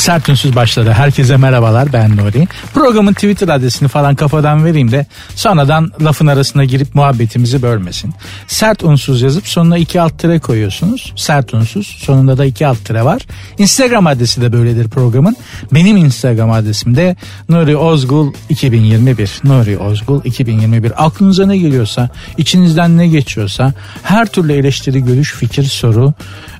Sert Ünsüz başladı. Herkese merhabalar ben Nuri. Programın Twitter adresini falan kafadan vereyim de sonradan lafın arasına girip muhabbetimizi bölmesin. Sert Unsuz yazıp sonuna iki alt tire koyuyorsunuz. Sert Unsuz sonunda da iki alt tire var. Instagram adresi de böyledir programın. Benim Instagram adresim de Nuri Ozgul 2021. Nuri Ozgul 2021. Aklınıza ne geliyorsa, içinizden ne geçiyorsa her türlü eleştiri, görüş, fikir, soru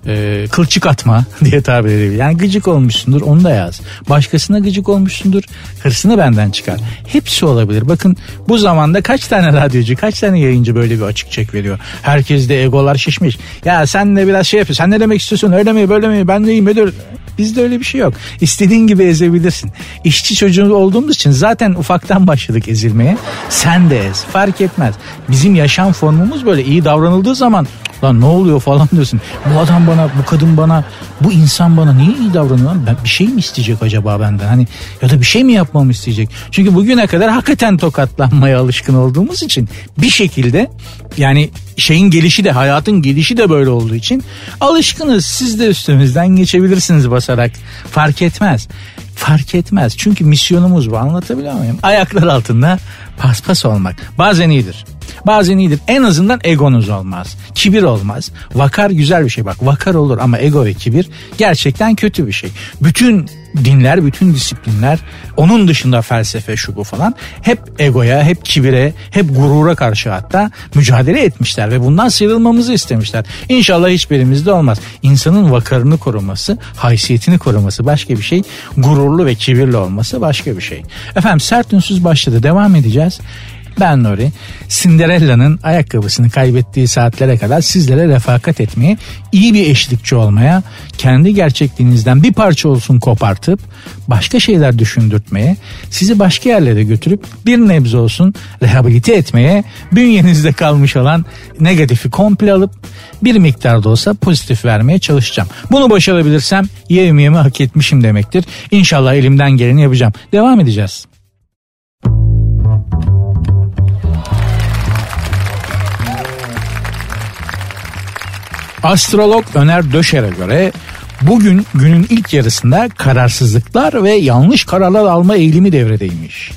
e, kılçık atma diye tabir edebilir. Yani gıcık olmuşsundur onu da yaz. Başkasına gıcık olmuşsundur hırsını benden çıkar. Hepsi olabilir. Bakın bu zamanda kaç tane radyocu kaç tane yayıncı böyle bir açık çek veriyor. Herkes de egolar şişmiş. Ya sen de biraz şey yapıyorsun. Sen ne demek istiyorsun öyle mi böyle mi ben neyim müdür. Bizde öyle bir şey yok. İstediğin gibi ezebilirsin. İşçi çocuğu olduğumuz için zaten ufaktan başladık ezilmeye. Sen de ez. Fark etmez. Bizim yaşam formumuz böyle iyi davranıldığı zaman lan ne oluyor falan diyorsun. Bu adam bana, bu kadın bana, bu insan bana niye iyi davranıyor? Ben bir şey mi isteyecek acaba benden? Hani ya da bir şey mi yapmamı isteyecek? Çünkü bugüne kadar hakikaten tokatlanmaya alışkın olduğumuz için bir şekilde yani şeyin gelişi de hayatın gelişi de böyle olduğu için alışkınız. Siz de üstümüzden geçebilirsiniz basarak. Fark etmez. Fark etmez. Çünkü misyonumuz bu anlatabiliyor muyum? Ayaklar altında paspas olmak. Bazen iyidir. Bazen iyidir. En azından egonuz olmaz. Kibir olmaz. Vakar güzel bir şey bak. Vakar olur ama ego ve kibir gerçekten kötü bir şey. Bütün dinler, bütün disiplinler, onun dışında felsefe şu bu falan hep egoya, hep kibire, hep gurura karşı hatta mücadele etmişler ve bundan sıyrılmamızı istemişler. İnşallah hiçbirimizde olmaz. İnsanın vakarını koruması, haysiyetini koruması başka bir şey. Gururlu ve kibirli olması başka bir şey. Efendim sert ünsüz başladı. Devam edeceğiz. Ben Nuri. Cinderella'nın ayakkabısını kaybettiği saatlere kadar sizlere refakat etmeye, iyi bir eşlikçi olmaya, kendi gerçekliğinizden bir parça olsun kopartıp başka şeyler düşündürtmeye, sizi başka yerlere götürüp bir nebze olsun rehabilite etmeye, bünyenizde kalmış olan negatifi komple alıp bir miktar da olsa pozitif vermeye çalışacağım. Bunu başarabilirsem yevmiyemi hak etmişim demektir. İnşallah elimden geleni yapacağım. Devam edeceğiz. Astrolog Öner Döşer'e göre bugün günün ilk yarısında kararsızlıklar ve yanlış kararlar alma eğilimi devredeymiş.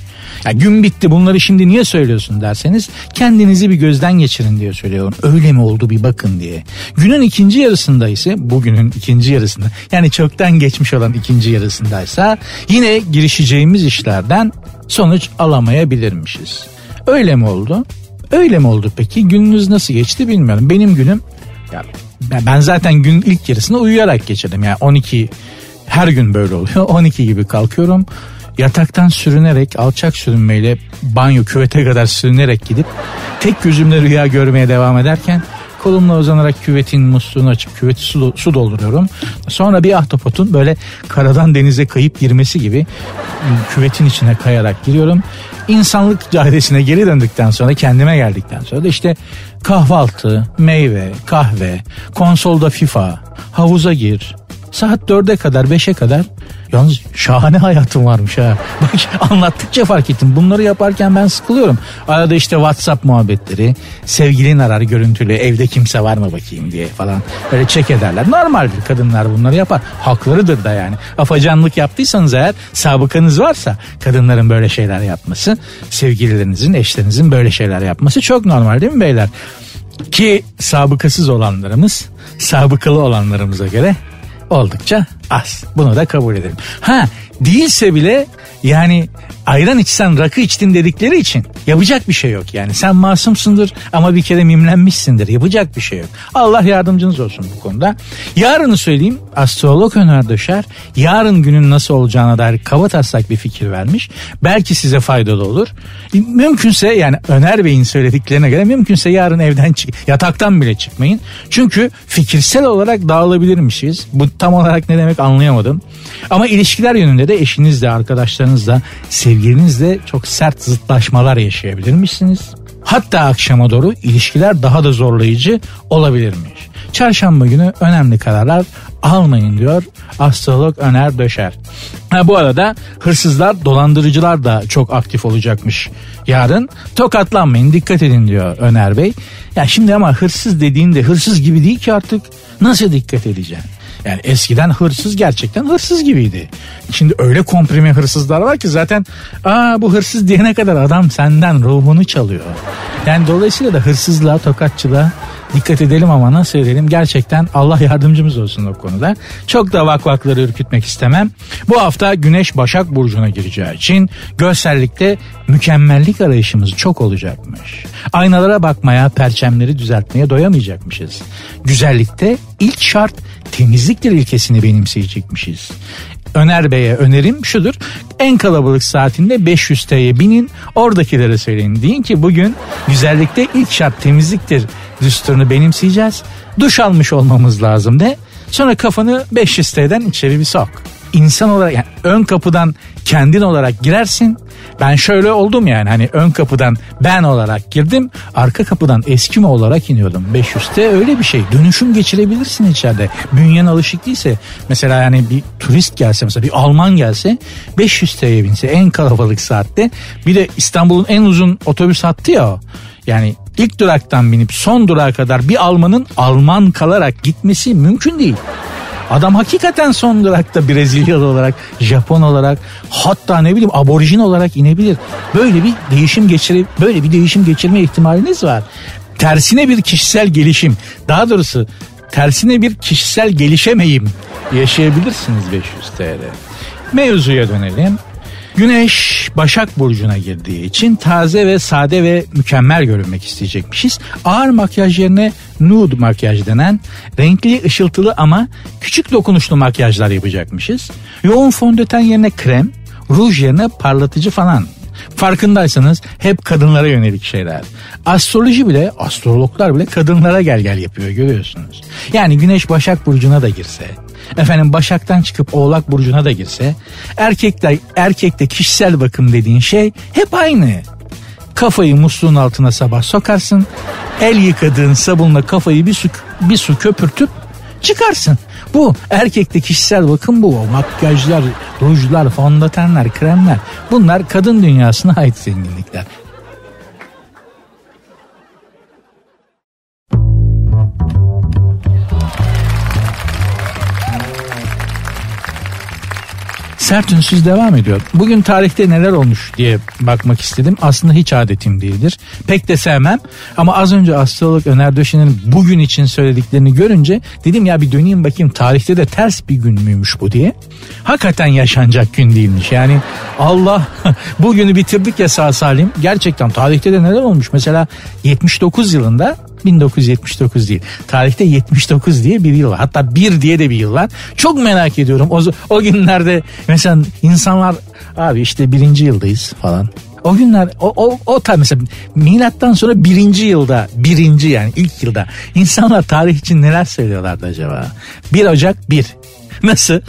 Ya gün bitti bunları şimdi niye söylüyorsun derseniz kendinizi bir gözden geçirin diye söylüyorum. Öyle mi oldu bir bakın diye. Günün ikinci yarısında ise bugünün ikinci yarısında yani çoktan geçmiş olan ikinci yarısındaysa yine girişeceğimiz işlerden sonuç alamayabilirmişiz. Öyle mi oldu? Öyle mi oldu peki? Gününüz nasıl geçti bilmiyorum. Benim günüm ya ben zaten gün ilk yarısını uyuyarak geçirdim. Yani 12 her gün böyle oluyor. 12 gibi kalkıyorum. Yataktan sürünerek alçak sürünmeyle banyo küvete kadar sürünerek gidip tek gözümle rüya görmeye devam ederken kolumla uzanarak küvetin musluğunu açıp küveti su, su dolduruyorum. Sonra bir ahtapotun böyle karadan denize kayıp girmesi gibi küvetin içine kayarak giriyorum. İnsanlık dairesine geri döndükten sonra kendime geldikten sonra da işte kahvaltı, meyve, kahve, konsolda FIFA, havuza gir, saat 4'e kadar 5'e kadar Yalnız şahane hayatım varmış ha. Bak anlattıkça fark ettim. Bunları yaparken ben sıkılıyorum. Arada işte WhatsApp muhabbetleri, sevgilin arar görüntülü, evde kimse var mı bakayım diye falan. Böyle çek ederler. Normaldir kadınlar bunları yapar. Haklarıdır da yani. Afacanlık yaptıysanız eğer sabıkanız varsa kadınların böyle şeyler yapması, sevgililerinizin, eşlerinizin böyle şeyler yapması çok normal değil mi beyler? Ki sabıkasız olanlarımız sabıkalı olanlarımıza göre oldukça az. Bunu da kabul edelim. Ha değilse bile yani ayran içsen rakı içtin dedikleri için yapacak bir şey yok yani. Sen masumsundur ama bir kere mimlenmişsindir. Yapacak bir şey yok. Allah yardımcınız olsun bu konuda. Yarını söyleyeyim. Astrolog Öner Döşer yarın günün nasıl olacağına dair kaba taslak bir fikir vermiş. Belki size faydalı olur. Mümkünse yani Öner Bey'in söylediklerine göre mümkünse yarın evden çık yataktan bile çıkmayın. Çünkü fikirsel olarak dağılabilirmişiz. Bu tam olarak ne demek anlayamadım. Ama ilişkiler yönünde de eşinizle, arkadaşlarınızla, sevgilinizle çok sert zıtlaşmalar yaşayabilirmişsiniz. Hatta akşama doğru ilişkiler daha da zorlayıcı olabilirmiş. Çarşamba günü önemli kararlar almayın diyor astrolog Öner Döşer. Ha, bu arada hırsızlar dolandırıcılar da çok aktif olacakmış yarın. Tokatlanmayın dikkat edin diyor Öner Bey. Ya şimdi ama hırsız dediğinde hırsız gibi değil ki artık nasıl dikkat edeceksin? Yani eskiden hırsız gerçekten hırsız gibiydi. Şimdi öyle komprime hırsızlar var ki zaten aa bu hırsız diyene kadar adam senden ruhunu çalıyor. Yani dolayısıyla da hırsızlığa, tokatçılığa dikkat edelim ama nasıl edelim gerçekten Allah yardımcımız olsun o konuda. Çok da vakvakları ürkütmek istemem. Bu hafta Güneş Başak Burcu'na gireceği için görsellikte mükemmellik arayışımız çok olacakmış. Aynalara bakmaya, perçemleri düzeltmeye doyamayacakmışız. Güzellikte ilk şart temizliktir ilkesini benimseyecekmişiz. Öner Bey'e önerim şudur. En kalabalık saatinde 500 TL'ye binin oradakilere söyleyin. Deyin ki bugün güzellikte ilk şart temizliktir düsturunu benimseyeceğiz. Duş almış olmamız lazım de. Sonra kafanı 500 TL'den içeri bir sok. İnsan olarak yani ön kapıdan kendin olarak girersin. Ben şöyle oldum yani hani ön kapıdan ben olarak girdim. Arka kapıdan eskimi olarak iniyordum. 500'te öyle bir şey. Dönüşüm geçirebilirsin içeride. Bünyen alışık değilse mesela yani bir turist gelse mesela bir Alman gelse 500 TL'ye binse en kalabalık saatte. Bir de İstanbul'un en uzun otobüs hattı ya Yani ilk duraktan binip son durağa kadar bir Almanın Alman kalarak gitmesi mümkün değil. Adam hakikaten son durakta Brezilyalı olarak, Japon olarak, hatta ne bileyim aborjin olarak inebilir. Böyle bir değişim geçirip böyle bir değişim geçirme ihtimaliniz var. Tersine bir kişisel gelişim, daha doğrusu tersine bir kişisel gelişemeyim yaşayabilirsiniz 500 TL. Mevzuya dönelim. Güneş Başak Burcu'na girdiği için taze ve sade ve mükemmel görünmek isteyecekmişiz. Ağır makyaj yerine nude makyaj denen renkli, ışıltılı ama küçük dokunuşlu makyajlar yapacakmışız. Yoğun fondöten yerine krem, ruj yerine parlatıcı falan Farkındaysanız hep kadınlara yönelik şeyler. Astroloji bile, astrologlar bile kadınlara gel gel yapıyor görüyorsunuz. Yani Güneş Başak Burcu'na da girse, efendim Başak'tan çıkıp Oğlak Burcu'na da girse, erkekler, erkekte kişisel bakım dediğin şey hep aynı. Kafayı musluğun altına sabah sokarsın, el yıkadığın sabunla kafayı bir su, bir su köpürtüp çıkarsın. Bu erkekte kişisel bakım bu. Makyajlar, rujlar, fondötenler, kremler bunlar kadın dünyasına ait zenginlikler. Sert ünsüz devam ediyor. Bugün tarihte neler olmuş diye bakmak istedim. Aslında hiç adetim değildir. Pek de sevmem. Ama az önce astrolog Öner Döşen'in bugün için söylediklerini görünce dedim ya bir döneyim bakayım tarihte de ters bir gün müymüş bu diye. Hakikaten yaşanacak gün değilmiş. Yani Allah bugünü bitirdik ya sağ salim. Gerçekten tarihte de neler olmuş. Mesela 79 yılında 1979 değil. Tarihte 79 diye bir yıl var. Hatta bir diye de bir yıl var. Çok merak ediyorum. O, o günlerde mesela insanlar abi işte birinci yıldayız falan. O günler o, o, o tabi mesela milattan sonra birinci yılda birinci yani ilk yılda insanlar tarih için neler söylüyorlardı acaba? 1 Ocak 1 Nasıl?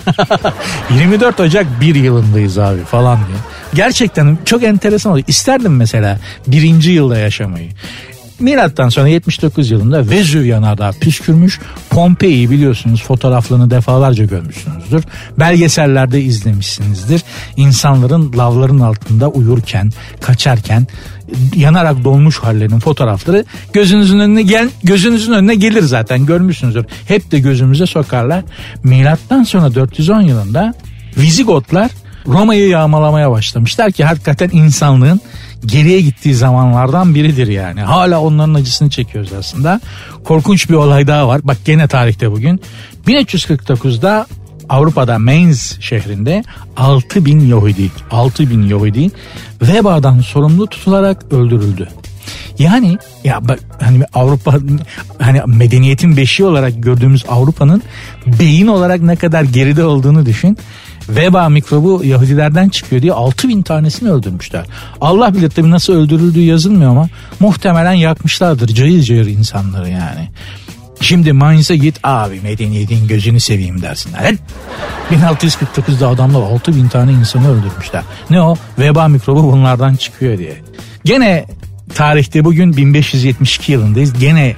24 Ocak bir yılındayız abi falan diye. Gerçekten çok enteresan oluyor. İsterdim mesela birinci yılda yaşamayı. Milattan sonra 79 yılında Vezüv yanardağı püskürmüş. Pompei'yi biliyorsunuz fotoğraflarını defalarca görmüşsünüzdür. Belgesellerde izlemişsinizdir. İnsanların lavların altında uyurken, kaçarken yanarak dolmuş hallerinin fotoğrafları gözünüzün önüne gel gözünüzün önüne gelir zaten görmüşsünüzdür. Hep de gözümüze sokarlar. Milattan sonra 410 yılında Vizigotlar Roma'yı yağmalamaya başlamışlar ki hakikaten insanlığın geriye gittiği zamanlardan biridir yani. Hala onların acısını çekiyoruz aslında. Korkunç bir olay daha var. Bak gene tarihte bugün. 1349'da Avrupa'da Mainz şehrinde 6 bin Yahudi, 6 bin Yahudi vebadan sorumlu tutularak öldürüldü. Yani ya bak hani Avrupa hani medeniyetin beşiği olarak gördüğümüz Avrupa'nın beyin olarak ne kadar geride olduğunu düşün veba mikrobu Yahudilerden çıkıyor diye 6 bin tanesini öldürmüşler. Allah bilir tabii nasıl öldürüldüğü yazılmıyor ama muhtemelen yakmışlardır cayır cayır insanları yani. Şimdi Mainz'a git abi medeniyetin gözünü seveyim dersinler. 1649'da adamlar 6 bin tane insanı öldürmüşler. Ne o? Veba mikrobu bunlardan çıkıyor diye. Gene tarihte bugün 1572 yılındayız. Gene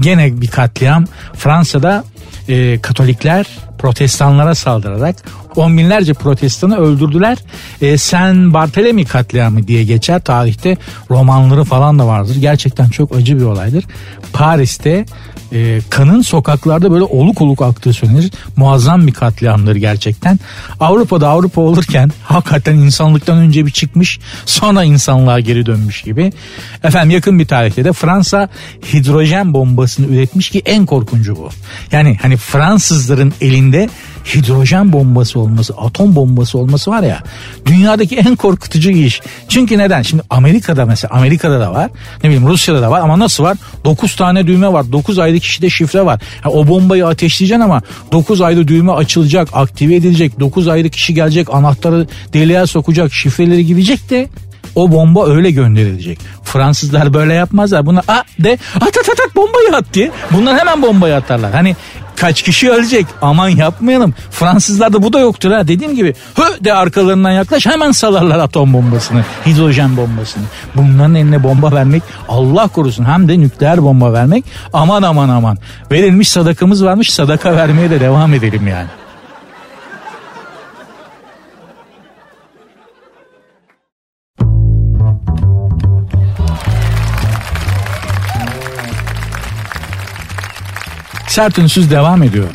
gene bir katliam. Fransa'da e, Katolikler protestanlara saldırarak On binlerce protestanı öldürdüler. E, Sen Barthelemy katliamı diye geçer tarihte romanları falan da vardır. Gerçekten çok acı bir olaydır. Paris'te e, kanın sokaklarda böyle oluk oluk aktığı söylenir. Muazzam bir katliamdır gerçekten. Avrupa'da Avrupa olurken hakikaten insanlıktan önce bir çıkmış sonra insanlığa geri dönmüş gibi. Efendim yakın bir tarihte de Fransa hidrojen bombasını üretmiş ki en korkuncu bu. Yani hani Fransızların elinde hidrojen bombası olması, atom bombası olması var ya dünyadaki en korkutucu iş. Çünkü neden? Şimdi Amerika'da mesela Amerika'da da var. Ne bileyim Rusya'da da var ama nasıl var? 9 tane düğme var. 9 ayda kişide şifre var. Yani o bombayı ateşleyeceksin ama 9 ayda düğme açılacak, aktive edilecek. 9 ayda kişi gelecek, anahtarı deliğe sokacak, şifreleri girecek de o bomba öyle gönderilecek. Fransızlar böyle yapmazlar. Buna a de at at at, at bombayı at diye. Bunlar hemen bombayı atarlar. Hani kaç kişi ölecek aman yapmayalım. Fransızlarda bu da yoktur ha dediğim gibi hö de arkalarından yaklaş hemen salarlar atom bombasını hidrojen bombasını. Bunların eline bomba vermek Allah korusun hem de nükleer bomba vermek aman aman aman. Verilmiş sadakamız varmış sadaka vermeye de devam edelim yani. Sert Ünsüz devam ediyor.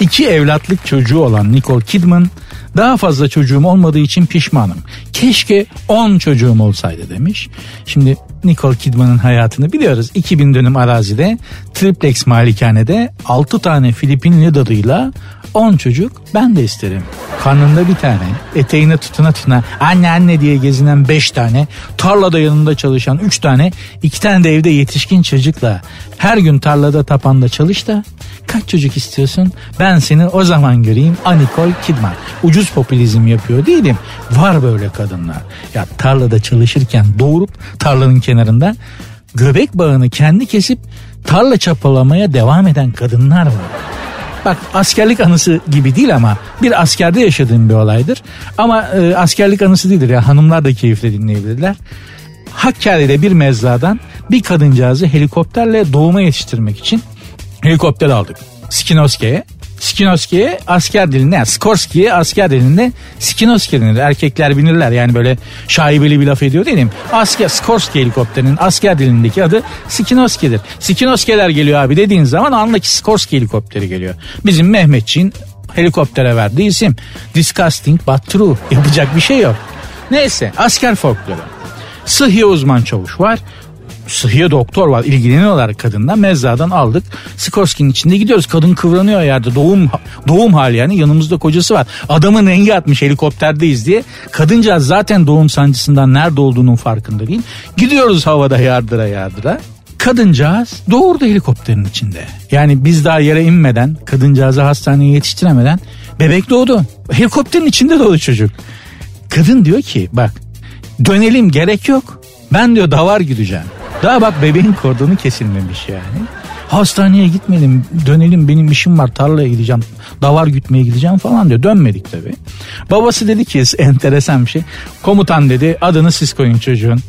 İki evlatlık çocuğu olan Nicole Kidman daha fazla çocuğum olmadığı için pişmanım. Keşke 10 çocuğum olsaydı demiş. Şimdi Nicole Kidman'ın hayatını biliyoruz. 2000 dönüm arazide triplex malikanede 6 tane Filipinli dadıyla 10 çocuk ben de isterim. Karnında bir tane, eteğine tutuna tutuna anne anne diye gezinen 5 tane, tarlada yanında çalışan 3 tane, 2 tane de evde yetişkin çocukla her gün tarlada tapanda çalış da kaç çocuk istiyorsun? Ben seni o zaman göreyim. Anikol Kidman. Ucuz popülizm yapıyor değilim. Var böyle kadınlar. Ya tarlada çalışırken doğurup tarlanın kenarında göbek bağını kendi kesip tarla çapalamaya devam eden kadınlar var. Bak askerlik anısı gibi değil ama bir askerde yaşadığım bir olaydır. Ama e, askerlik anısı değildir ya hanımlar da keyifle dinleyebilirler. Hakkari'de bir mezradan bir kadıncağızı helikopterle doğuma yetiştirmek için helikopter aldık. Skinoski'ye. Skinoski'ye asker dilinde yani Skorski'ye asker dilinde Skinoski denir. Erkekler binirler yani böyle şaibeli bir laf ediyor değilim. Asker Skorski helikopterinin asker dilindeki adı Skinoski'dir. Skinoski'ler geliyor abi dediğin zaman anlaki Skorski helikopteri geliyor. Bizim Mehmetçiğin helikoptere verdiği isim. Disgusting but true. Yapacak bir şey yok. Neyse asker folkloru. Sıhhi uzman çavuş var sıhhiye doktor var ilgileniyorlar kadından mezradan aldık Skorsky'nin içinde gidiyoruz kadın kıvranıyor yerde doğum doğum hali yani yanımızda kocası var adamın rengi atmış helikopterdeyiz diye kadıncağız zaten doğum sancısından nerede olduğunun farkında değil gidiyoruz havada yardıra yardıra kadıncağız doğurdu helikopterin içinde. Yani biz daha yere inmeden kadıncağızı hastaneye yetiştiremeden bebek doğdu. Helikopterin içinde doğdu çocuk. Kadın diyor ki bak dönelim gerek yok. Ben diyor davar gideceğim. Daha bak bebeğin kordonu kesilmemiş yani. Hastaneye gitmedim dönelim benim işim var tarlaya gideceğim davar gütmeye gideceğim falan diyor dönmedik tabi. Babası dedi ki enteresan bir şey komutan dedi adını siz koyun çocuğun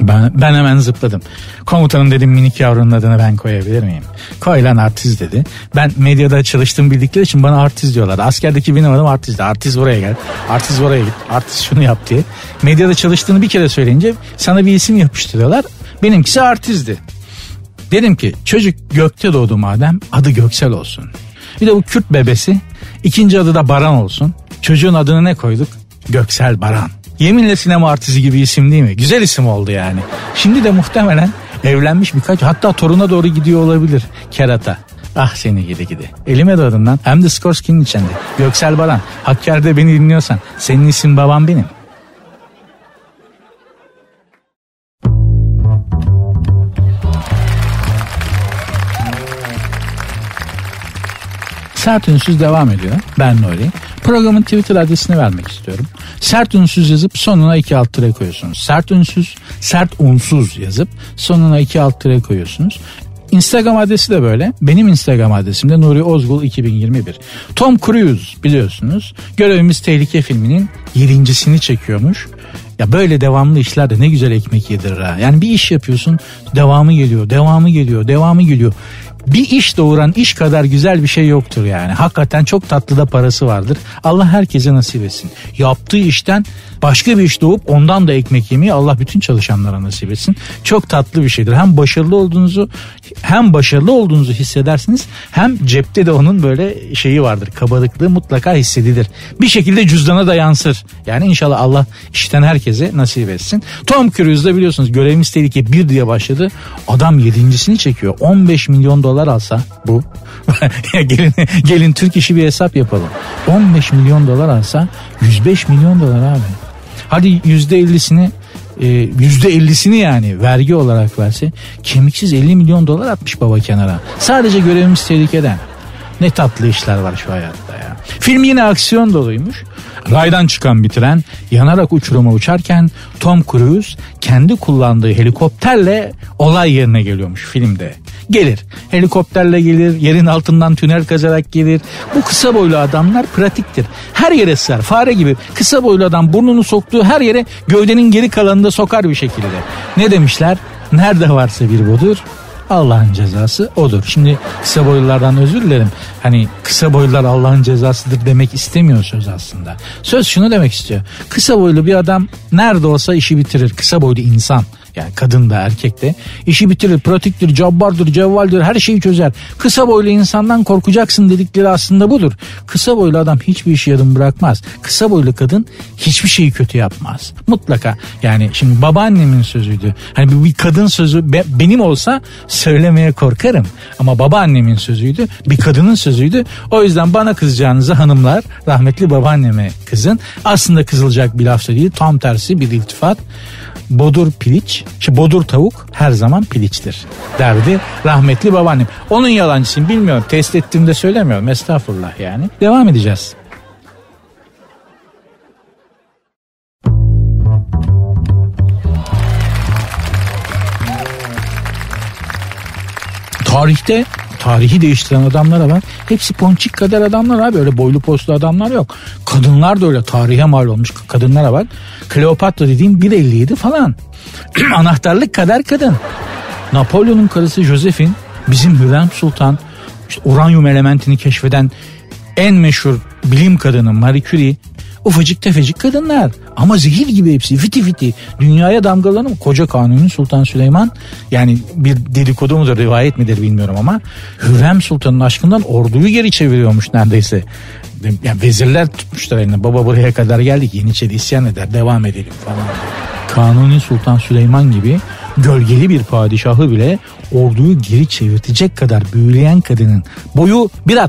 ben, ben hemen zıpladım. Komutanım dedim minik yavrunun adını ben koyabilir miyim? Koy lan artist dedi. Ben medyada çalıştığım bildikleri için bana artist diyorlar. Askerdeki benim adım artist. Artist buraya gel. Artist buraya git. Artist şunu yap diye. Medyada çalıştığını bir kere söyleyince sana bir isim yapıştırıyorlar. Benimkisi artizdi. Dedim ki çocuk gökte doğdu madem adı Göksel olsun. Bir de bu Kürt bebesi ikinci adı da Baran olsun. Çocuğun adını ne koyduk? Göksel Baran. Yeminle sinema artisti gibi isim değil mi? Güzel isim oldu yani. Şimdi de muhtemelen evlenmiş birkaç hatta toruna doğru gidiyor olabilir kerata. Ah seni gidi gidi. Elime doğdun lan. Hem de Skorsky'nin içinde. Göksel Baran. Hakkari'de beni dinliyorsan. Senin isim babam benim. Sert Ünsüz devam ediyor. Ben Nuri. Programın Twitter adresini vermek istiyorum. Sert Ünsüz yazıp sonuna iki alt tire koyuyorsunuz. Sert Ünsüz, Sert Unsuz yazıp sonuna iki alt tire koyuyorsunuz. Instagram adresi de böyle. Benim Instagram adresim de Nuri Ozgul 2021. Tom Cruise biliyorsunuz. Görevimiz Tehlike filminin yedincisini çekiyormuş. Ya böyle devamlı işlerde ne güzel ekmek yedirir ha. Yani bir iş yapıyorsun devamı geliyor, devamı geliyor, devamı geliyor bir iş doğuran iş kadar güzel bir şey yoktur yani. Hakikaten çok tatlı da parası vardır. Allah herkese nasip etsin. Yaptığı işten başka bir iş doğup ondan da ekmek yemeyi Allah bütün çalışanlara nasip etsin. Çok tatlı bir şeydir. Hem başarılı olduğunuzu hem başarılı olduğunuzu hissedersiniz hem cepte de onun böyle şeyi vardır. Kabarıklığı mutlaka hissedilir. Bir şekilde cüzdana da yansır. Yani inşallah Allah işten herkese nasip etsin. Tom Cruise da biliyorsunuz görevimiz tehlike bir diye başladı. Adam yedincisini çekiyor. 15 milyon dolar alsa bu. gelin, gelin Türk işi bir hesap yapalım. 15 milyon dolar alsa 105 milyon dolar abi. Hadi yüzde ellisini e, yüzde ellisini yani vergi olarak verse kemiksiz 50 milyon dolar atmış baba kenara. Sadece görevimiz tehlikeden. Ne tatlı işler var şu hayatta ya. Film yine aksiyon doluymuş. Raydan çıkan bir tren yanarak uçuruma uçarken Tom Cruise kendi kullandığı helikopterle olay yerine geliyormuş filmde. Gelir. Helikopterle gelir, yerin altından tünel kazarak gelir. Bu kısa boylu adamlar pratiktir. Her yere sığar. Fare gibi kısa boylu adam burnunu soktuğu her yere gövdenin geri kalanını sokar bir şekilde. Ne demişler? Nerede varsa bir budur, Allah'ın cezası odur. Şimdi kısa boylulardan özür dilerim. Hani kısa boylular Allah'ın cezasıdır demek istemiyor söz aslında. Söz şunu demek istiyor. Kısa boylu bir adam nerede olsa işi bitirir. Kısa boylu insan. Yani kadın da erkek de işi bitirir, pratiktir, cabbardır, cevvaldir her şeyi çözer. Kısa boylu insandan korkacaksın dedikleri aslında budur. Kısa boylu adam hiçbir işi yarım bırakmaz. Kısa boylu kadın hiçbir şeyi kötü yapmaz. Mutlaka yani şimdi babaannemin sözüydü. Hani bir kadın sözü be, benim olsa söylemeye korkarım. Ama babaannemin sözüydü, bir kadının sözüydü. O yüzden bana kızacağınızı hanımlar rahmetli babaanneme kızın. Aslında kızılacak bir laf değil tam tersi bir iltifat bodur piliç, işte bodur tavuk her zaman piliçtir derdi rahmetli babaannem. Onun yalancısıyım bilmiyorum test ettiğimde söylemiyorum estağfurullah yani. Devam edeceğiz. Tarihte tarihi değiştiren adamlara bak. Hepsi ponçik kadar adamlar abi. Öyle boylu postlu adamlar yok. Kadınlar da öyle tarihe mal olmuş kadınlara bak. Kleopatra dediğim 1.57 falan. Anahtarlık kadar kadın. Napolyon'un karısı Josephine bizim Hürrem Sultan işte uranyum elementini keşfeden en meşhur bilim kadını Marie Curie ufacık tefecik kadınlar. Ama zehir gibi hepsi. Fiti fiti. Dünyaya damgalanan koca kanunun Sultan Süleyman. Yani bir dedikodu mudur rivayet midir bilmiyorum ama Hürrem Sultan'ın aşkından orduyu geri çeviriyormuş neredeyse. Yani vezirler tutmuşlar eline. Baba buraya kadar geldik. Yeniçeri isyan eder. Devam edelim falan. Kanuni Sultan Süleyman gibi gölgeli bir padişahı bile orduyu geri çevirtecek kadar büyüleyen kadının boyu 1.60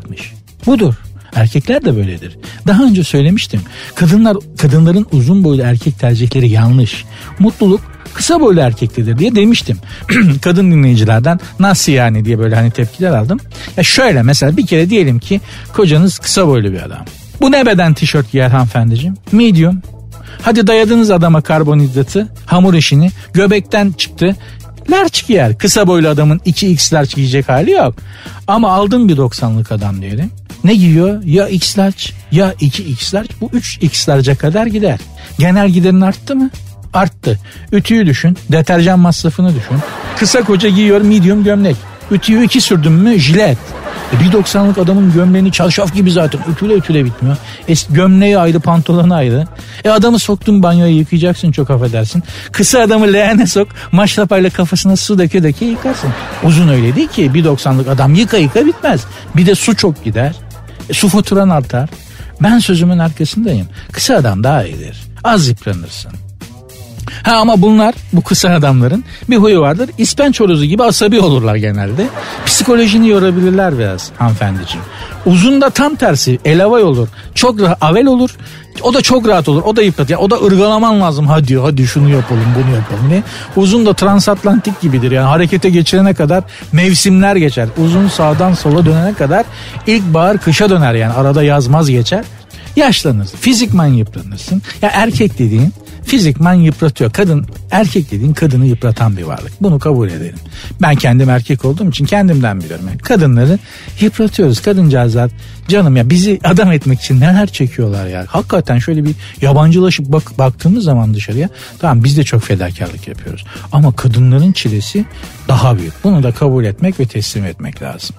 budur Erkekler de böyledir. Daha önce söylemiştim. Kadınlar kadınların uzun boylu erkek tercihleri yanlış. Mutluluk kısa boylu erkektedir diye demiştim. Kadın dinleyicilerden nasıl yani diye böyle hani tepkiler aldım. Ya şöyle mesela bir kere diyelim ki kocanız kısa boylu bir adam. Bu ne beden tişört giyer hanımefendiciğim? Medium. Hadi dayadınız adama karbonhidratı, hamur işini, göbekten çıktı. Large giyer. Kısa boylu adamın 2x large giyecek hali yok. Ama aldın bir 90'lık adam diyelim. Ne giyiyor? Ya x large ya 2x large. Bu 3x large'a kadar gider. Genel giderin arttı mı? Arttı. Ütüyü düşün. Deterjan masrafını düşün. Kısa koca giyiyor medium gömlek. Ütüyü iki sürdün mü jilet. E 1.90'lık adamın gömleğini çarşaf gibi zaten ütüle ütüle bitmiyor. E gömleği ayrı pantolonu ayrı. E adamı soktun banyoya yıkayacaksın çok affedersin. Kısa adamı leğene sok maşrapayla kafasına su döke döke yıkarsın. Uzun öyle değil ki 1.90'lık adam yıka yıka bitmez. Bir de su çok gider. Su faturan artar. Ben sözümün arkasındayım. Kısa adam daha iyidir. Az yıpranırsın. Ha ama bunlar bu kısa adamların bir huyu vardır. İspenç horozu gibi asabi olurlar genelde. Psikolojini yorabilirler biraz hanımefendiciğim. Uzun da tam tersi elavay olur. Çok rahat, avel olur. O da çok rahat olur. O da yıprat. Yani o da ırgalaman lazım. Hadi hadi şunu yapalım bunu yapalım diye. Uzun da transatlantik gibidir. Yani harekete geçirene kadar mevsimler geçer. Uzun sağdan sola dönene kadar ilk bahar kışa döner yani. Arada yazmaz geçer. Yaşlanırsın. Fizikman yıpranırsın. Ya erkek dediğin fizikman yıpratıyor. Kadın erkek dediğin kadını yıpratan bir varlık. Bunu kabul edelim. Ben kendim erkek olduğum için kendimden biliyorum. Yani kadınları yıpratıyoruz. Kadıncağızlar canım ya bizi adam etmek için neler çekiyorlar ya. Hakikaten şöyle bir yabancılaşıp bak, baktığımız zaman dışarıya tamam biz de çok fedakarlık yapıyoruz. Ama kadınların çilesi daha büyük. Bunu da kabul etmek ve teslim etmek lazım.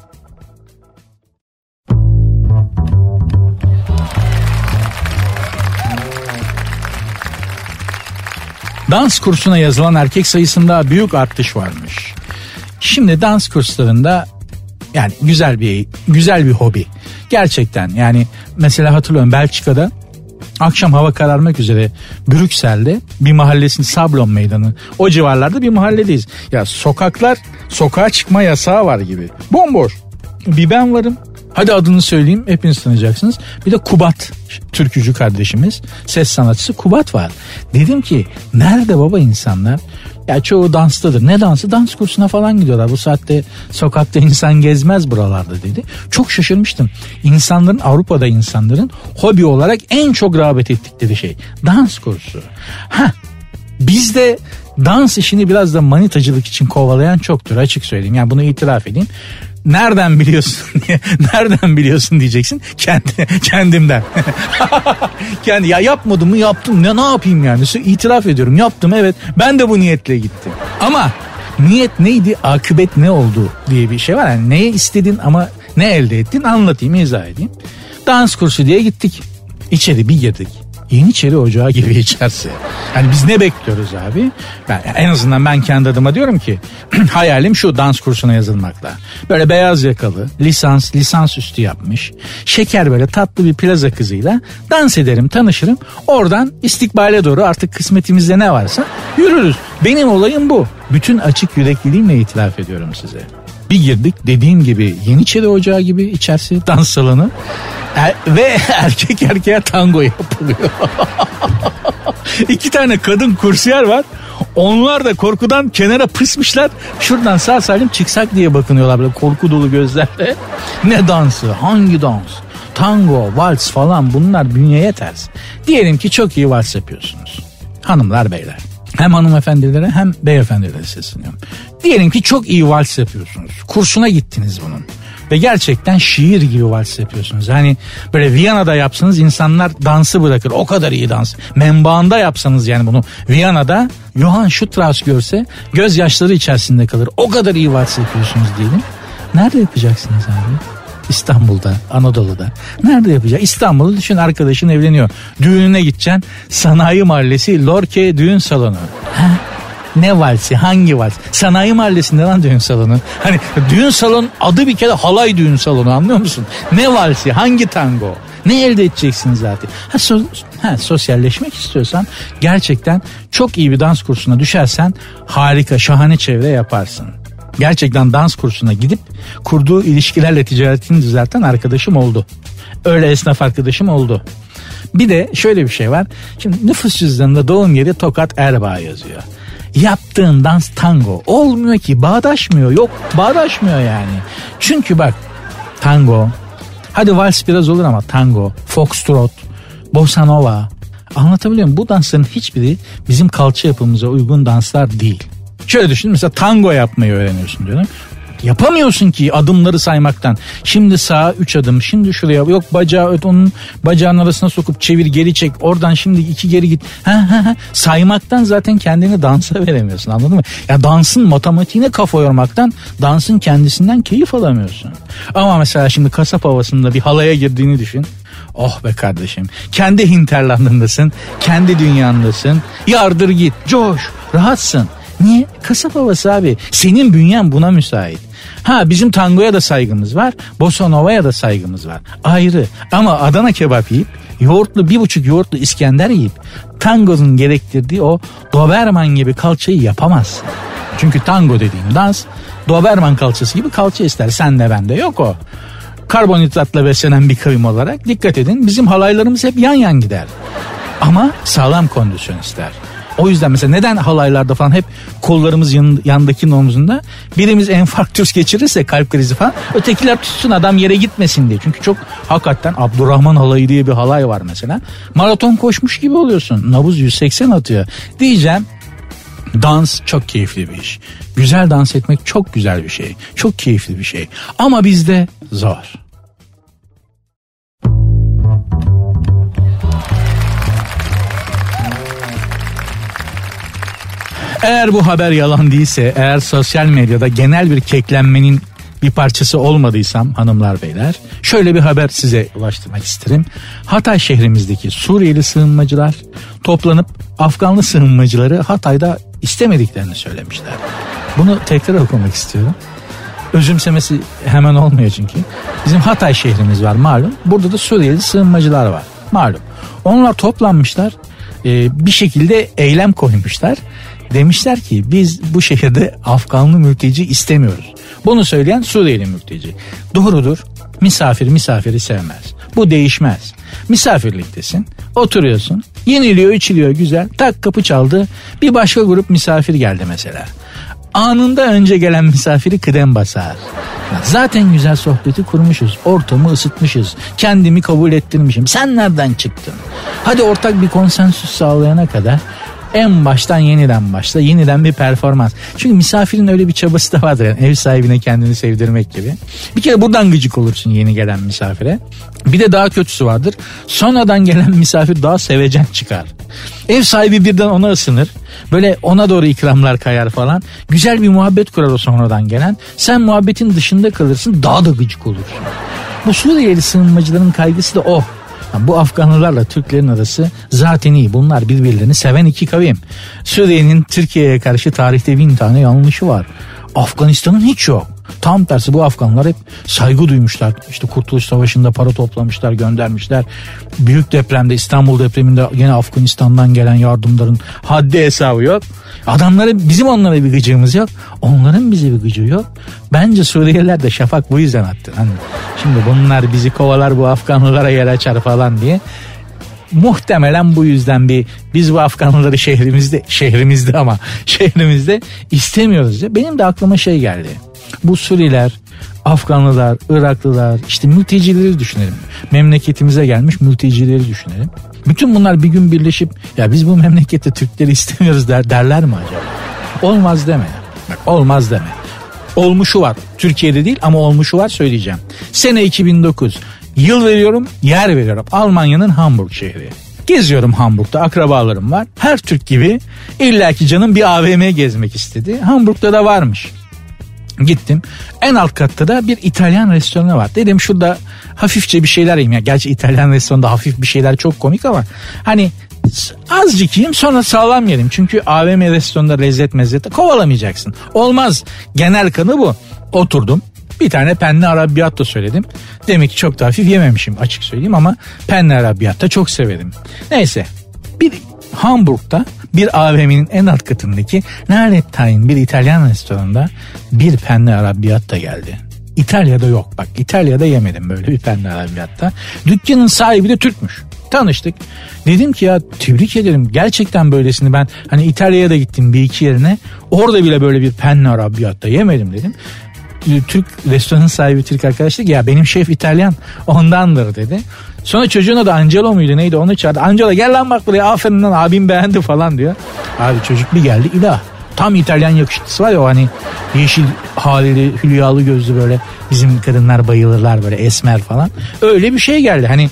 Dans kursuna yazılan erkek sayısında büyük artış varmış. Şimdi dans kurslarında yani güzel bir güzel bir hobi. Gerçekten yani mesela hatırlıyorum Belçika'da akşam hava kararmak üzere Brüksel'de bir mahallesinin Sablon Meydanı o civarlarda bir mahalledeyiz. Ya sokaklar sokağa çıkma yasağı var gibi. Bomboş. Bir ben varım Hadi adını söyleyeyim hepiniz tanıyacaksınız. Bir de Kubat türkücü kardeşimiz ses sanatçısı Kubat var. Dedim ki nerede baba insanlar? Ya çoğu danstadır. Ne dansı? Dans kursuna falan gidiyorlar. Bu saatte sokakta insan gezmez buralarda dedi. Çok şaşırmıştım. İnsanların Avrupa'da insanların hobi olarak en çok rağbet ettikleri şey dans kursu. Ha bizde dans işini biraz da manitacılık için kovalayan çoktur açık söyleyeyim. Yani bunu itiraf edeyim. Nereden biliyorsun. Nereden biliyorsun diyeceksin. Kendi kendimden. Kendi ya yapmadım mı yaptım. Ne ne yapayım yani? İtiraf ediyorum. Yaptım evet. Ben de bu niyetle gittim. Ama niyet neydi? Akıbet ne oldu diye bir şey var. Yani neye istedin ama ne elde ettin anlatayım, izah edeyim. Dans kursu diye gittik. İçeri bir girdik. Yeniçeri Ocağı gibi içerse. Yani biz ne bekliyoruz abi? Ben, en azından ben kendi adıma diyorum ki hayalim şu dans kursuna yazılmakla. Böyle beyaz yakalı, lisans, lisans üstü yapmış. Şeker böyle tatlı bir plaza kızıyla dans ederim, tanışırım. Oradan istikbale doğru artık kısmetimizde ne varsa yürürüz. Benim olayım bu. Bütün açık yürekliliğimle itiraf ediyorum size. Bir girdik dediğim gibi Yeniçeri Ocağı gibi içerisi dans salonu er, ve erkek erkeğe tango yapılıyor. İki tane kadın kursiyer var. Onlar da korkudan kenara pısmışlar. Şuradan sağ salim çıksak diye bakınıyorlar böyle korku dolu gözlerle. Ne dansı? Hangi dans? Tango, vals falan bunlar bünyeye ters. Diyelim ki çok iyi vals yapıyorsunuz. Hanımlar beyler. Hem hanımefendilere hem beyefendilere sesleniyorum. Diyelim ki çok iyi vals yapıyorsunuz. Kursuna gittiniz bunun. Ve gerçekten şiir gibi vals yapıyorsunuz. Hani böyle Viyana'da yapsanız insanlar dansı bırakır. O kadar iyi dans. Menbaında yapsanız yani bunu Viyana'da Johann Strauss görse gözyaşları içerisinde kalır. O kadar iyi vals yapıyorsunuz diyelim. Nerede yapacaksınız abi? İstanbul'da, Anadolu'da. Nerede yapacak? İstanbul'u düşün arkadaşın evleniyor. Düğününe gideceksin. Sanayi Mahallesi Lorke Düğün Salonu. Ha? Ne valsi? Hangi vals? Sanayi mahallesinde lan düğün salonu. Hani düğün salonu adı bir kere halay düğün salonu anlıyor musun? Ne valsi? Hangi tango? Ne elde edeceksin zaten? Ha, so, ha, sosyalleşmek istiyorsan gerçekten çok iyi bir dans kursuna düşersen harika şahane çevre yaparsın. Gerçekten dans kursuna gidip kurduğu ilişkilerle ticaretini düzelten arkadaşım oldu. Öyle esnaf arkadaşım oldu. Bir de şöyle bir şey var. Şimdi nüfus cüzdanında doğum yeri Tokat Erbaa yazıyor yaptığın dans tango. Olmuyor ki bağdaşmıyor yok bağdaşmıyor yani. Çünkü bak tango hadi vals biraz olur ama tango, foxtrot, bossa nova anlatabiliyor muyum? Bu dansların hiçbiri bizim kalça yapımıza uygun danslar değil. Şöyle düşün mesela tango yapmayı öğreniyorsun diyorum. Yapamıyorsun ki adımları saymaktan. Şimdi sağa 3 adım, şimdi şuraya yok bacağı öt onun bacağın arasına sokup çevir geri çek. Oradan şimdi iki geri git. Saymaktan zaten kendini dansa veremiyorsun anladın mı? Ya dansın matematiğine kafa yormaktan dansın kendisinden keyif alamıyorsun. Ama mesela şimdi kasap havasında bir halaya girdiğini düşün. Oh be kardeşim. Kendi hinterlandındasın. Kendi dünyandasın. Yardır git. Coş. Rahatsın. Niye? Kasap havası abi. Senin bünyen buna müsait. Ha bizim tangoya da saygımız var. Bossa Nova'ya da saygımız var. Ayrı. Ama Adana kebap yiyip yoğurtlu bir buçuk yoğurtlu İskender yiyip tangonun gerektirdiği o Doberman gibi kalçayı yapamazsın. Çünkü tango dediğin dans Doberman kalçası gibi kalça ister. Sen de bende yok o. Karbonhidratla beslenen bir kavim olarak dikkat edin bizim halaylarımız hep yan yan gider. Ama sağlam kondisyon ister. O yüzden mesela neden halaylarda falan hep kollarımız yan, yandaki omzunda birimiz enfarktüs geçirirse kalp krizi falan ötekiler tutsun adam yere gitmesin diye. Çünkü çok hakikaten Abdurrahman halayı diye bir halay var mesela. Maraton koşmuş gibi oluyorsun. Nabız 180 atıyor. Diyeceğim Dans çok keyifli bir iş. Güzel dans etmek çok güzel bir şey. Çok keyifli bir şey. Ama bizde zor. Eğer bu haber yalan değilse, eğer sosyal medyada genel bir keklenmenin bir parçası olmadıysam hanımlar beyler şöyle bir haber size ulaştırmak isterim. Hatay şehrimizdeki Suriyeli sığınmacılar toplanıp Afganlı sığınmacıları Hatay'da istemediklerini söylemişler. Bunu tekrar okumak istiyorum. Özümsemesi hemen olmuyor çünkü. Bizim Hatay şehrimiz var malum. Burada da Suriyeli sığınmacılar var malum. Onlar toplanmışlar e, bir şekilde eylem koymuşlar. Demişler ki biz bu şehirde Afganlı mülteci istemiyoruz. Bunu söyleyen Suriyeli mülteci. Doğrudur. Misafir misafiri sevmez. Bu değişmez. Misafirliktesin. Oturuyorsun. Yeniliyor içiliyor güzel. Tak kapı çaldı. Bir başka grup misafir geldi mesela. Anında önce gelen misafiri kıdem basar. Zaten güzel sohbeti kurmuşuz. Ortamı ısıtmışız. Kendimi kabul ettirmişim. Sen nereden çıktın? Hadi ortak bir konsensüs sağlayana kadar en baştan yeniden başla. Yeniden bir performans. Çünkü misafirin öyle bir çabası da vardır. Yani ev sahibine kendini sevdirmek gibi. Bir kere buradan gıcık olursun yeni gelen misafire. Bir de daha kötüsü vardır. Sonradan gelen misafir daha sevecen çıkar. Ev sahibi birden ona ısınır. Böyle ona doğru ikramlar kayar falan. Güzel bir muhabbet kurar o sonradan gelen. Sen muhabbetin dışında kalırsın daha da gıcık olursun. Bu Suriyeli sığınmacıların kaygısı da o. Bu Afganlılarla Türklerin arası zaten iyi. Bunlar birbirlerini seven iki kavim. Suriye'nin Türkiye'ye karşı tarihte bin tane yanlışı var. Afganistan'ın hiç yok. Tam tersi bu Afganlar hep saygı duymuşlar. İşte Kurtuluş Savaşı'nda para toplamışlar, göndermişler. Büyük depremde İstanbul depreminde yine Afganistan'dan gelen yardımların haddi hesabı yok. Adamların bizim onlara bir gıcığımız yok. Onların bize bir gıcığı yok. Bence Suriyeliler de şafak bu yüzden attı. Hani şimdi bunlar bizi kovalar bu Afganlılara yer açar falan diye muhtemelen bu yüzden bir biz bu Afganlıları şehrimizde şehrimizde ama şehrimizde istemiyoruz diye. Benim de aklıma şey geldi. Bu Suriler, Afganlılar, Iraklılar, işte mültecileri düşünelim. Memleketimize gelmiş mültecileri düşünelim. Bütün bunlar bir gün birleşip ya biz bu memlekette Türkleri istemiyoruz der, derler mi acaba? Olmaz deme. Bak olmaz deme. Olmuşu var. Türkiye'de değil ama olmuşu var söyleyeceğim. Sene 2009. Yıl veriyorum, yer veriyorum. Almanya'nın Hamburg şehri. Geziyorum Hamburg'da akrabalarım var. Her Türk gibi illaki canım bir AVM gezmek istedi. Hamburg'da da varmış. Gittim. En alt katta da bir İtalyan restoranı var. Dedim şurada hafifçe bir şeyler yiyeyim. Ya gerçi İtalyan restoranında hafif bir şeyler çok komik ama hani azıcık yiyeyim sonra sağlam yerim. Çünkü AVM restoranında lezzet mezzet kovalamayacaksın. Olmaz. Genel kanı bu. Oturdum. Bir tane penne arabiyatto söyledim. Demek ki çok da hafif yememişim açık söyleyeyim ama penne arabiyatto çok severim. Neyse bir Hamburg'da bir AVM'nin en alt katındaki Narettain bir İtalyan restoranında bir penne arabiyatto geldi. İtalya'da yok bak İtalya'da yemedim böyle bir penne arabiyatta. Dükkanın sahibi de Türkmüş. Tanıştık. Dedim ki ya tebrik ederim gerçekten böylesini ben hani İtalya'ya da gittim bir iki yerine orada bile böyle bir penne arabiyatta yemedim dedim. Türk restoranın sahibi Türk arkadaş dedi ya benim şef İtalyan ondandır dedi. Sonra çocuğuna da Angelo muydu neydi onu çağırdı. Angelo gel lan bak buraya aferin lan abim beğendi falan diyor. Abi çocuk bir geldi ilah. Tam İtalyan yakışıklısı var ya o hani yeşil halili hülyalı gözlü böyle bizim kadınlar bayılırlar böyle esmer falan. Öyle bir şey geldi hani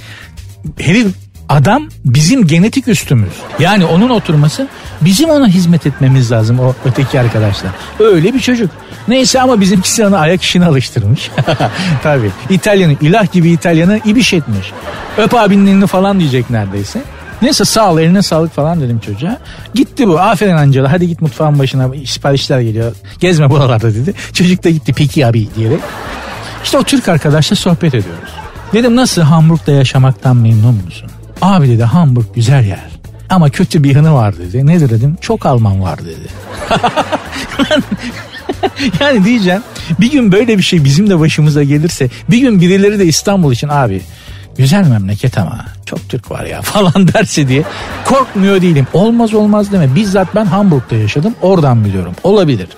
herif adam bizim genetik üstümüz. Yani onun oturması bizim ona hizmet etmemiz lazım o öteki arkadaşlar. Öyle bir çocuk. Neyse ama bizimkisi ona ayak işini alıştırmış. Tabii. İtalyanı ilah gibi İtalyanı ibiş etmiş. Öp abinin elini falan diyecek neredeyse. Neyse sağ ol eline sağlık falan dedim çocuğa. Gitti bu aferin Angela hadi git mutfağın başına siparişler geliyor. Gezme buralarda dedi. Çocuk da gitti peki abi diyerek. İşte o Türk arkadaşla sohbet ediyoruz. Dedim nasıl Hamburg'da yaşamaktan memnun musun? Abi dedi Hamburg güzel yer. Ama kötü bir yanı var dedi. Nedir dedim? Çok Alman var dedi. yani diyeceğim bir gün böyle bir şey bizim de başımıza gelirse bir gün birileri de İstanbul için abi güzel memleket ama çok Türk var ya falan derse diye korkmuyor değilim. Olmaz olmaz deme. Bizzat ben Hamburg'da yaşadım. Oradan biliyorum. Olabilir.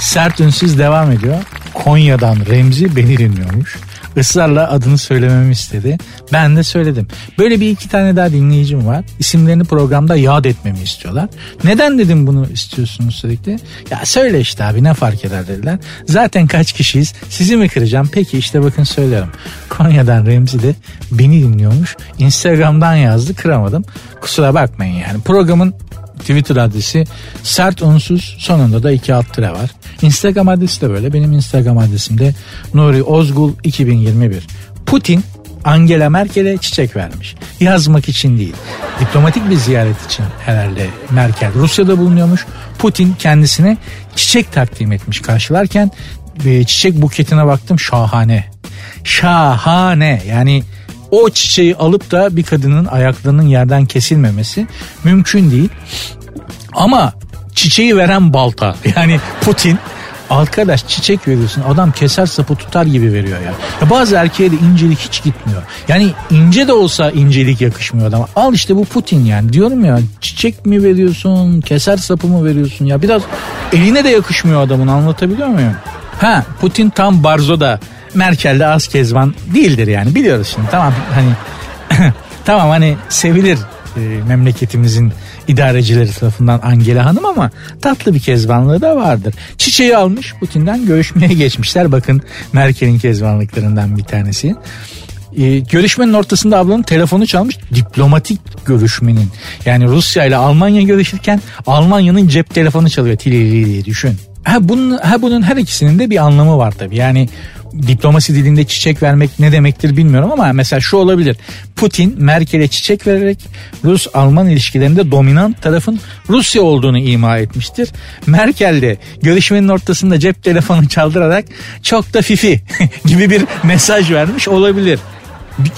Sert ünsüz devam ediyor. Konya'dan Remzi beni dinliyormuş. Israrla adını söylememi istedi. Ben de söyledim. Böyle bir iki tane daha dinleyicim var. İsimlerini programda yad etmemi istiyorlar. Neden dedim bunu istiyorsunuz sürekli? Ya söyle işte abi ne fark eder dediler. Zaten kaç kişiyiz? Sizi mi kıracağım? Peki işte bakın söylerim. Konya'dan Remzi de beni dinliyormuş. Instagram'dan yazdı kıramadım. Kusura bakmayın yani. Programın Twitter adresi sert unsuz sonunda da iki alt tire var. Instagram adresi de böyle. Benim Instagram adresim de Nuri Ozgul 2021. Putin Angela Merkel'e çiçek vermiş. Yazmak için değil. Diplomatik bir ziyaret için herhalde Merkel Rusya'da bulunuyormuş. Putin kendisine çiçek takdim etmiş karşılarken çiçek buketine baktım şahane. Şahane yani o çiçeği alıp da bir kadının ayaklarının yerden kesilmemesi mümkün değil. Ama çiçeği veren balta yani Putin Arkadaş çiçek veriyorsun adam keser sapı tutar gibi veriyor ya. ya bazı erkeğe de incelik hiç gitmiyor. Yani ince de olsa incelik yakışmıyor adama. Al işte bu Putin yani diyorum ya çiçek mi veriyorsun keser sapı mı veriyorsun ya biraz eline de yakışmıyor adamın anlatabiliyor muyum? Ha Putin tam barzoda Merkel'de az kezban değildir yani biliyoruz şimdi tamam hani tamam hani sevilir e, memleketimizin idarecileri tarafından Angela Hanım ama tatlı bir kezbanlığı da vardır. Çiçeği almış Putin'den görüşmeye geçmişler. Bakın Merkel'in kezbanlıklarından bir tanesi. Ee, görüşmenin ortasında ablanın telefonu çalmış diplomatik görüşmenin. Yani Rusya ile Almanya görüşürken Almanya'nın cep telefonu çalıyor tilili diye düşün. Ha bunun, ha bunun her ikisinin de bir anlamı var tabii. Yani diplomasi dilinde çiçek vermek ne demektir bilmiyorum ama mesela şu olabilir. Putin Merkel'e çiçek vererek Rus-Alman ilişkilerinde dominant tarafın Rusya olduğunu ima etmiştir. Merkel de görüşmenin ortasında cep telefonu çaldırarak çok da fifi gibi bir mesaj vermiş olabilir.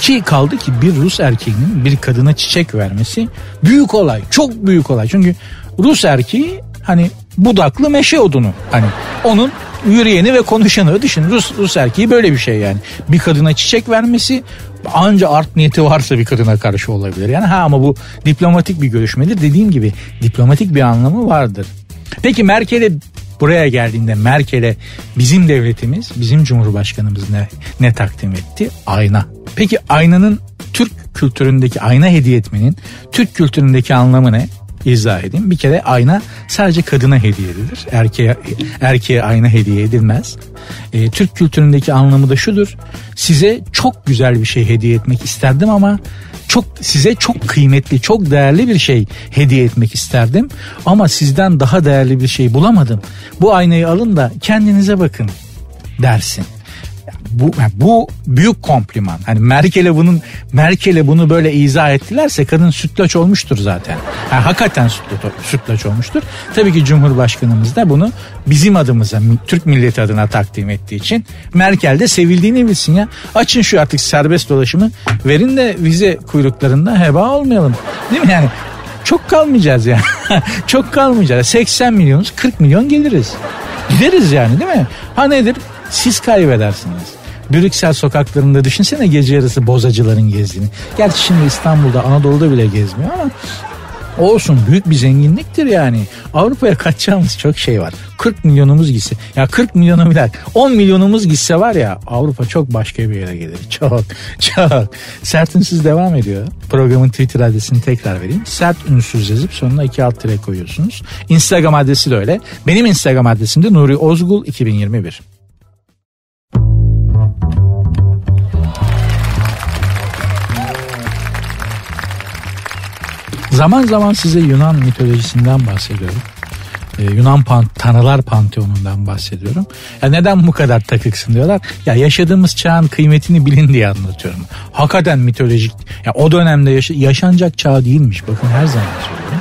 Şey kaldı ki bir Rus erkeğinin bir kadına çiçek vermesi büyük olay. Çok büyük olay. Çünkü Rus erkeği hani budaklı meşe odunu. Hani onun yürüyeni ve konuşanı düşün. Rus, Rus erkeği böyle bir şey yani. Bir kadına çiçek vermesi anca art niyeti varsa bir kadına karşı olabilir. Yani ha ama bu diplomatik bir görüşmedir. Dediğim gibi diplomatik bir anlamı vardır. Peki Merkel'e buraya geldiğinde Merkel'e bizim devletimiz, bizim cumhurbaşkanımız ne, ne takdim etti? Ayna. Peki aynanın Türk kültüründeki ayna hediye etmenin Türk kültüründeki anlamı ne? İzah edeyim. Bir kere ayna sadece kadına hediye edilir. Erkeğe, erkeğe ayna hediye edilmez. E, Türk kültüründeki anlamı da şudur. Size çok güzel bir şey hediye etmek isterdim ama çok size çok kıymetli, çok değerli bir şey hediye etmek isterdim ama sizden daha değerli bir şey bulamadım. Bu aynayı alın da kendinize bakın dersin bu bu büyük kompliman. Hani Merkel'e bunun Merkel'e bunu böyle izah ettilerse kadın sütlaç olmuştur zaten. Yani hakikaten sütlaç, sütlaç olmuştur. Tabii ki Cumhurbaşkanımız da bunu bizim adımıza Türk milleti adına takdim ettiği için Merkel de sevildiğini bilsin ya. Açın şu artık serbest dolaşımı verin de vize kuyruklarında heba olmayalım. Değil mi yani? Çok kalmayacağız yani. Çok kalmayacağız. 80 milyonuz 40 milyon geliriz. Gideriz yani değil mi? Ha nedir? Siz kaybedersiniz. Brüksel sokaklarında düşünsene gece yarısı bozacıların gezdiğini. Gerçi şimdi İstanbul'da Anadolu'da bile gezmiyor ama olsun büyük bir zenginliktir yani. Avrupa'ya kaçacağımız çok şey var. 40 milyonumuz gitse ya 40 milyonu bile 10 milyonumuz gitse var ya Avrupa çok başka bir yere gelir. Çok çok. Sert ünsüz devam ediyor. Programın Twitter adresini tekrar vereyim. Sert ünsüz yazıp sonuna iki alt tire koyuyorsunuz. Instagram adresi de öyle. Benim Instagram adresim de Nuri Ozgul 2021. Zaman zaman size Yunan mitolojisinden bahsediyorum. Ee, Yunan pan, tanrılar panteonundan bahsediyorum. Ya neden bu kadar takıksın diyorlar. Ya yaşadığımız çağın kıymetini bilin diye anlatıyorum. Hakikaten mitolojik. Ya o dönemde yaşa, yaşanacak çağ değilmiş. Bakın her zaman söylüyorum.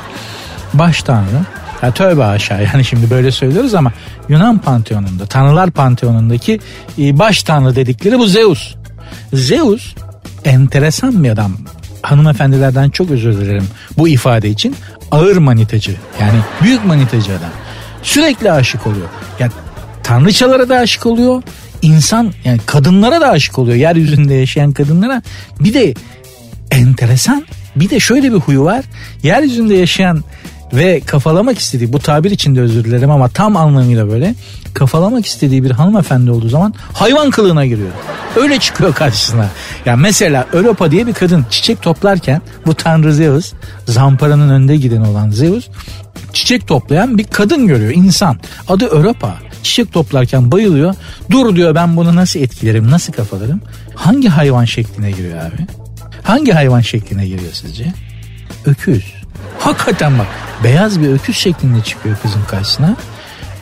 Baş tanrı ya tövbe aşağı yani şimdi böyle söylüyoruz ama Yunan panteonunda, tanrılar panteonundaki e, baş tanrı dedikleri bu Zeus. Zeus enteresan bir adam hanımefendilerden çok özür dilerim bu ifade için ağır manitacı. Yani büyük manitacı adam. Sürekli aşık oluyor. Yani tanrıçalara da aşık oluyor. İnsan yani kadınlara da aşık oluyor. Yeryüzünde yaşayan kadınlara. Bir de enteresan bir de şöyle bir huyu var. Yeryüzünde yaşayan ve kafalamak istediği bu tabir için de özür dilerim ama tam anlamıyla böyle kafalamak istediği bir hanımefendi olduğu zaman hayvan kılığına giriyor. Öyle çıkıyor karşısına. Yani mesela Europa diye bir kadın çiçek toplarken bu tanrı Zeus zamparanın önde giden olan Zeus çiçek toplayan bir kadın görüyor insan. Adı Europa. Çiçek toplarken bayılıyor. Dur diyor ben bunu nasıl etkilerim nasıl kafalarım. Hangi hayvan şekline giriyor abi? Hangi hayvan şekline giriyor sizce? Öküz. Hakikaten bak beyaz bir öküz şeklinde çıkıyor kızın karşısına.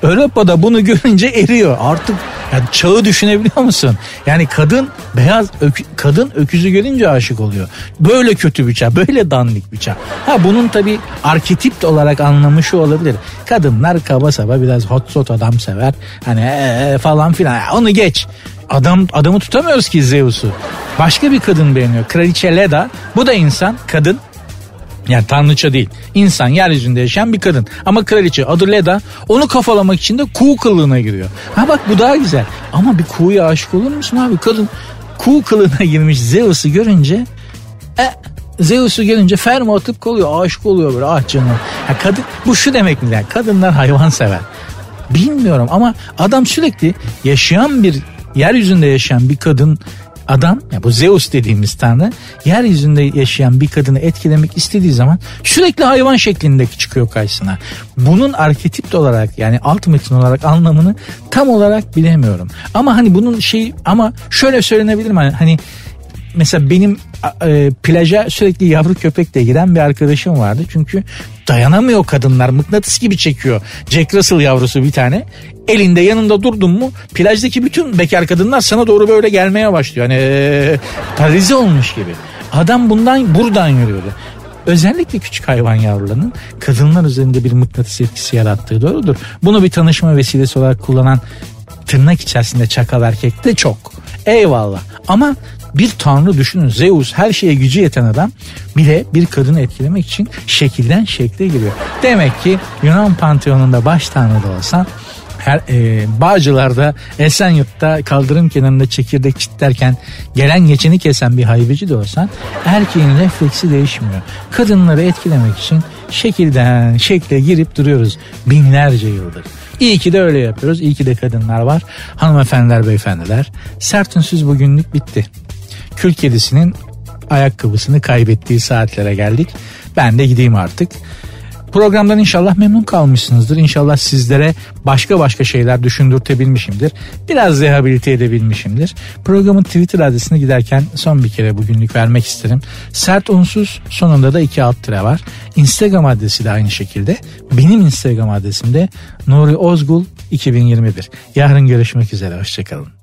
Avrupa'da bunu görünce eriyor. Artık yani çağı düşünebiliyor musun? Yani kadın beyaz ökü, kadın öküzü görünce aşık oluyor. Böyle kötü bir çağ, böyle dandik bir çağ. Ha bunun tabi arketip olarak anlamı şu olabilir. Kadınlar kaba saba biraz hot shot adam sever. Hani ee, falan filan. Onu geç. Adam adamı tutamıyoruz ki Zeus'u. Başka bir kadın beğeniyor. Kraliçe Leda. Bu da insan, kadın. Yani tanrıça değil. İnsan yeryüzünde yaşayan bir kadın. Ama kraliçe adı Leda onu kafalamak için de kuğu kılığına giriyor. Ha bak bu daha güzel. Ama bir kuğuya aşık olur musun abi? Kadın kuğu kılığına girmiş Zeus'u görünce e, Zeus'u görünce ferma atıp kalıyor. Aşık oluyor böyle ah canım. Ya kadın, bu şu demek mi? Yani kadınlar hayvan sever. Bilmiyorum ama adam sürekli yaşayan bir yeryüzünde yaşayan bir kadın adam ya bu Zeus dediğimiz tanrı yeryüzünde yaşayan bir kadını etkilemek istediği zaman sürekli hayvan şeklindeki çıkıyor karşısına. Bunun arketip olarak yani alt metin olarak anlamını tam olarak bilemiyorum. Ama hani bunun şey ama şöyle söylenebilir mi? Hani mesela benim e, plaja sürekli yavru köpekle giren bir arkadaşım vardı. Çünkü dayanamıyor kadınlar mıknatıs gibi çekiyor. Jack Russell yavrusu bir tane. Elinde yanında durdun mu plajdaki bütün bekar kadınlar sana doğru böyle gelmeye başlıyor. Hani e, olmuş gibi. Adam bundan buradan yürüyordu. Özellikle küçük hayvan yavrularının kadınlar üzerinde bir mıknatıs etkisi yarattığı doğrudur. Bunu bir tanışma vesilesi olarak kullanan tırnak içerisinde çakal erkek de çok. Eyvallah. Ama bir tanrı düşünün Zeus her şeye gücü yeten adam bile bir kadını etkilemek için şekilden şekle giriyor. Demek ki Yunan panteonunda baş tanrı da olsan her e, Bağcılar'da Esenyurt'ta kaldırım kenarında çekirdek çitlerken gelen geçeni kesen bir haybeci de olsan erkeğin refleksi değişmiyor. Kadınları etkilemek için şekilden şekle girip duruyoruz binlerce yıldır. İyi ki de öyle yapıyoruz. İyi ki de kadınlar var. Hanımefendiler, beyefendiler. Sert ünsüz bugünlük bitti. Kül kedisinin ayakkabısını kaybettiği saatlere geldik. Ben de gideyim artık. Programdan inşallah memnun kalmışsınızdır. İnşallah sizlere başka başka şeyler düşündürtebilmişimdir. Biraz rehabilite edebilmişimdir. Programın Twitter adresine giderken son bir kere bugünlük vermek isterim. Sert unsuz sonunda da iki alt tire var. Instagram adresi de aynı şekilde. Benim Instagram adresim de Nuri Ozgul 2021. Yarın görüşmek üzere. Hoşçakalın.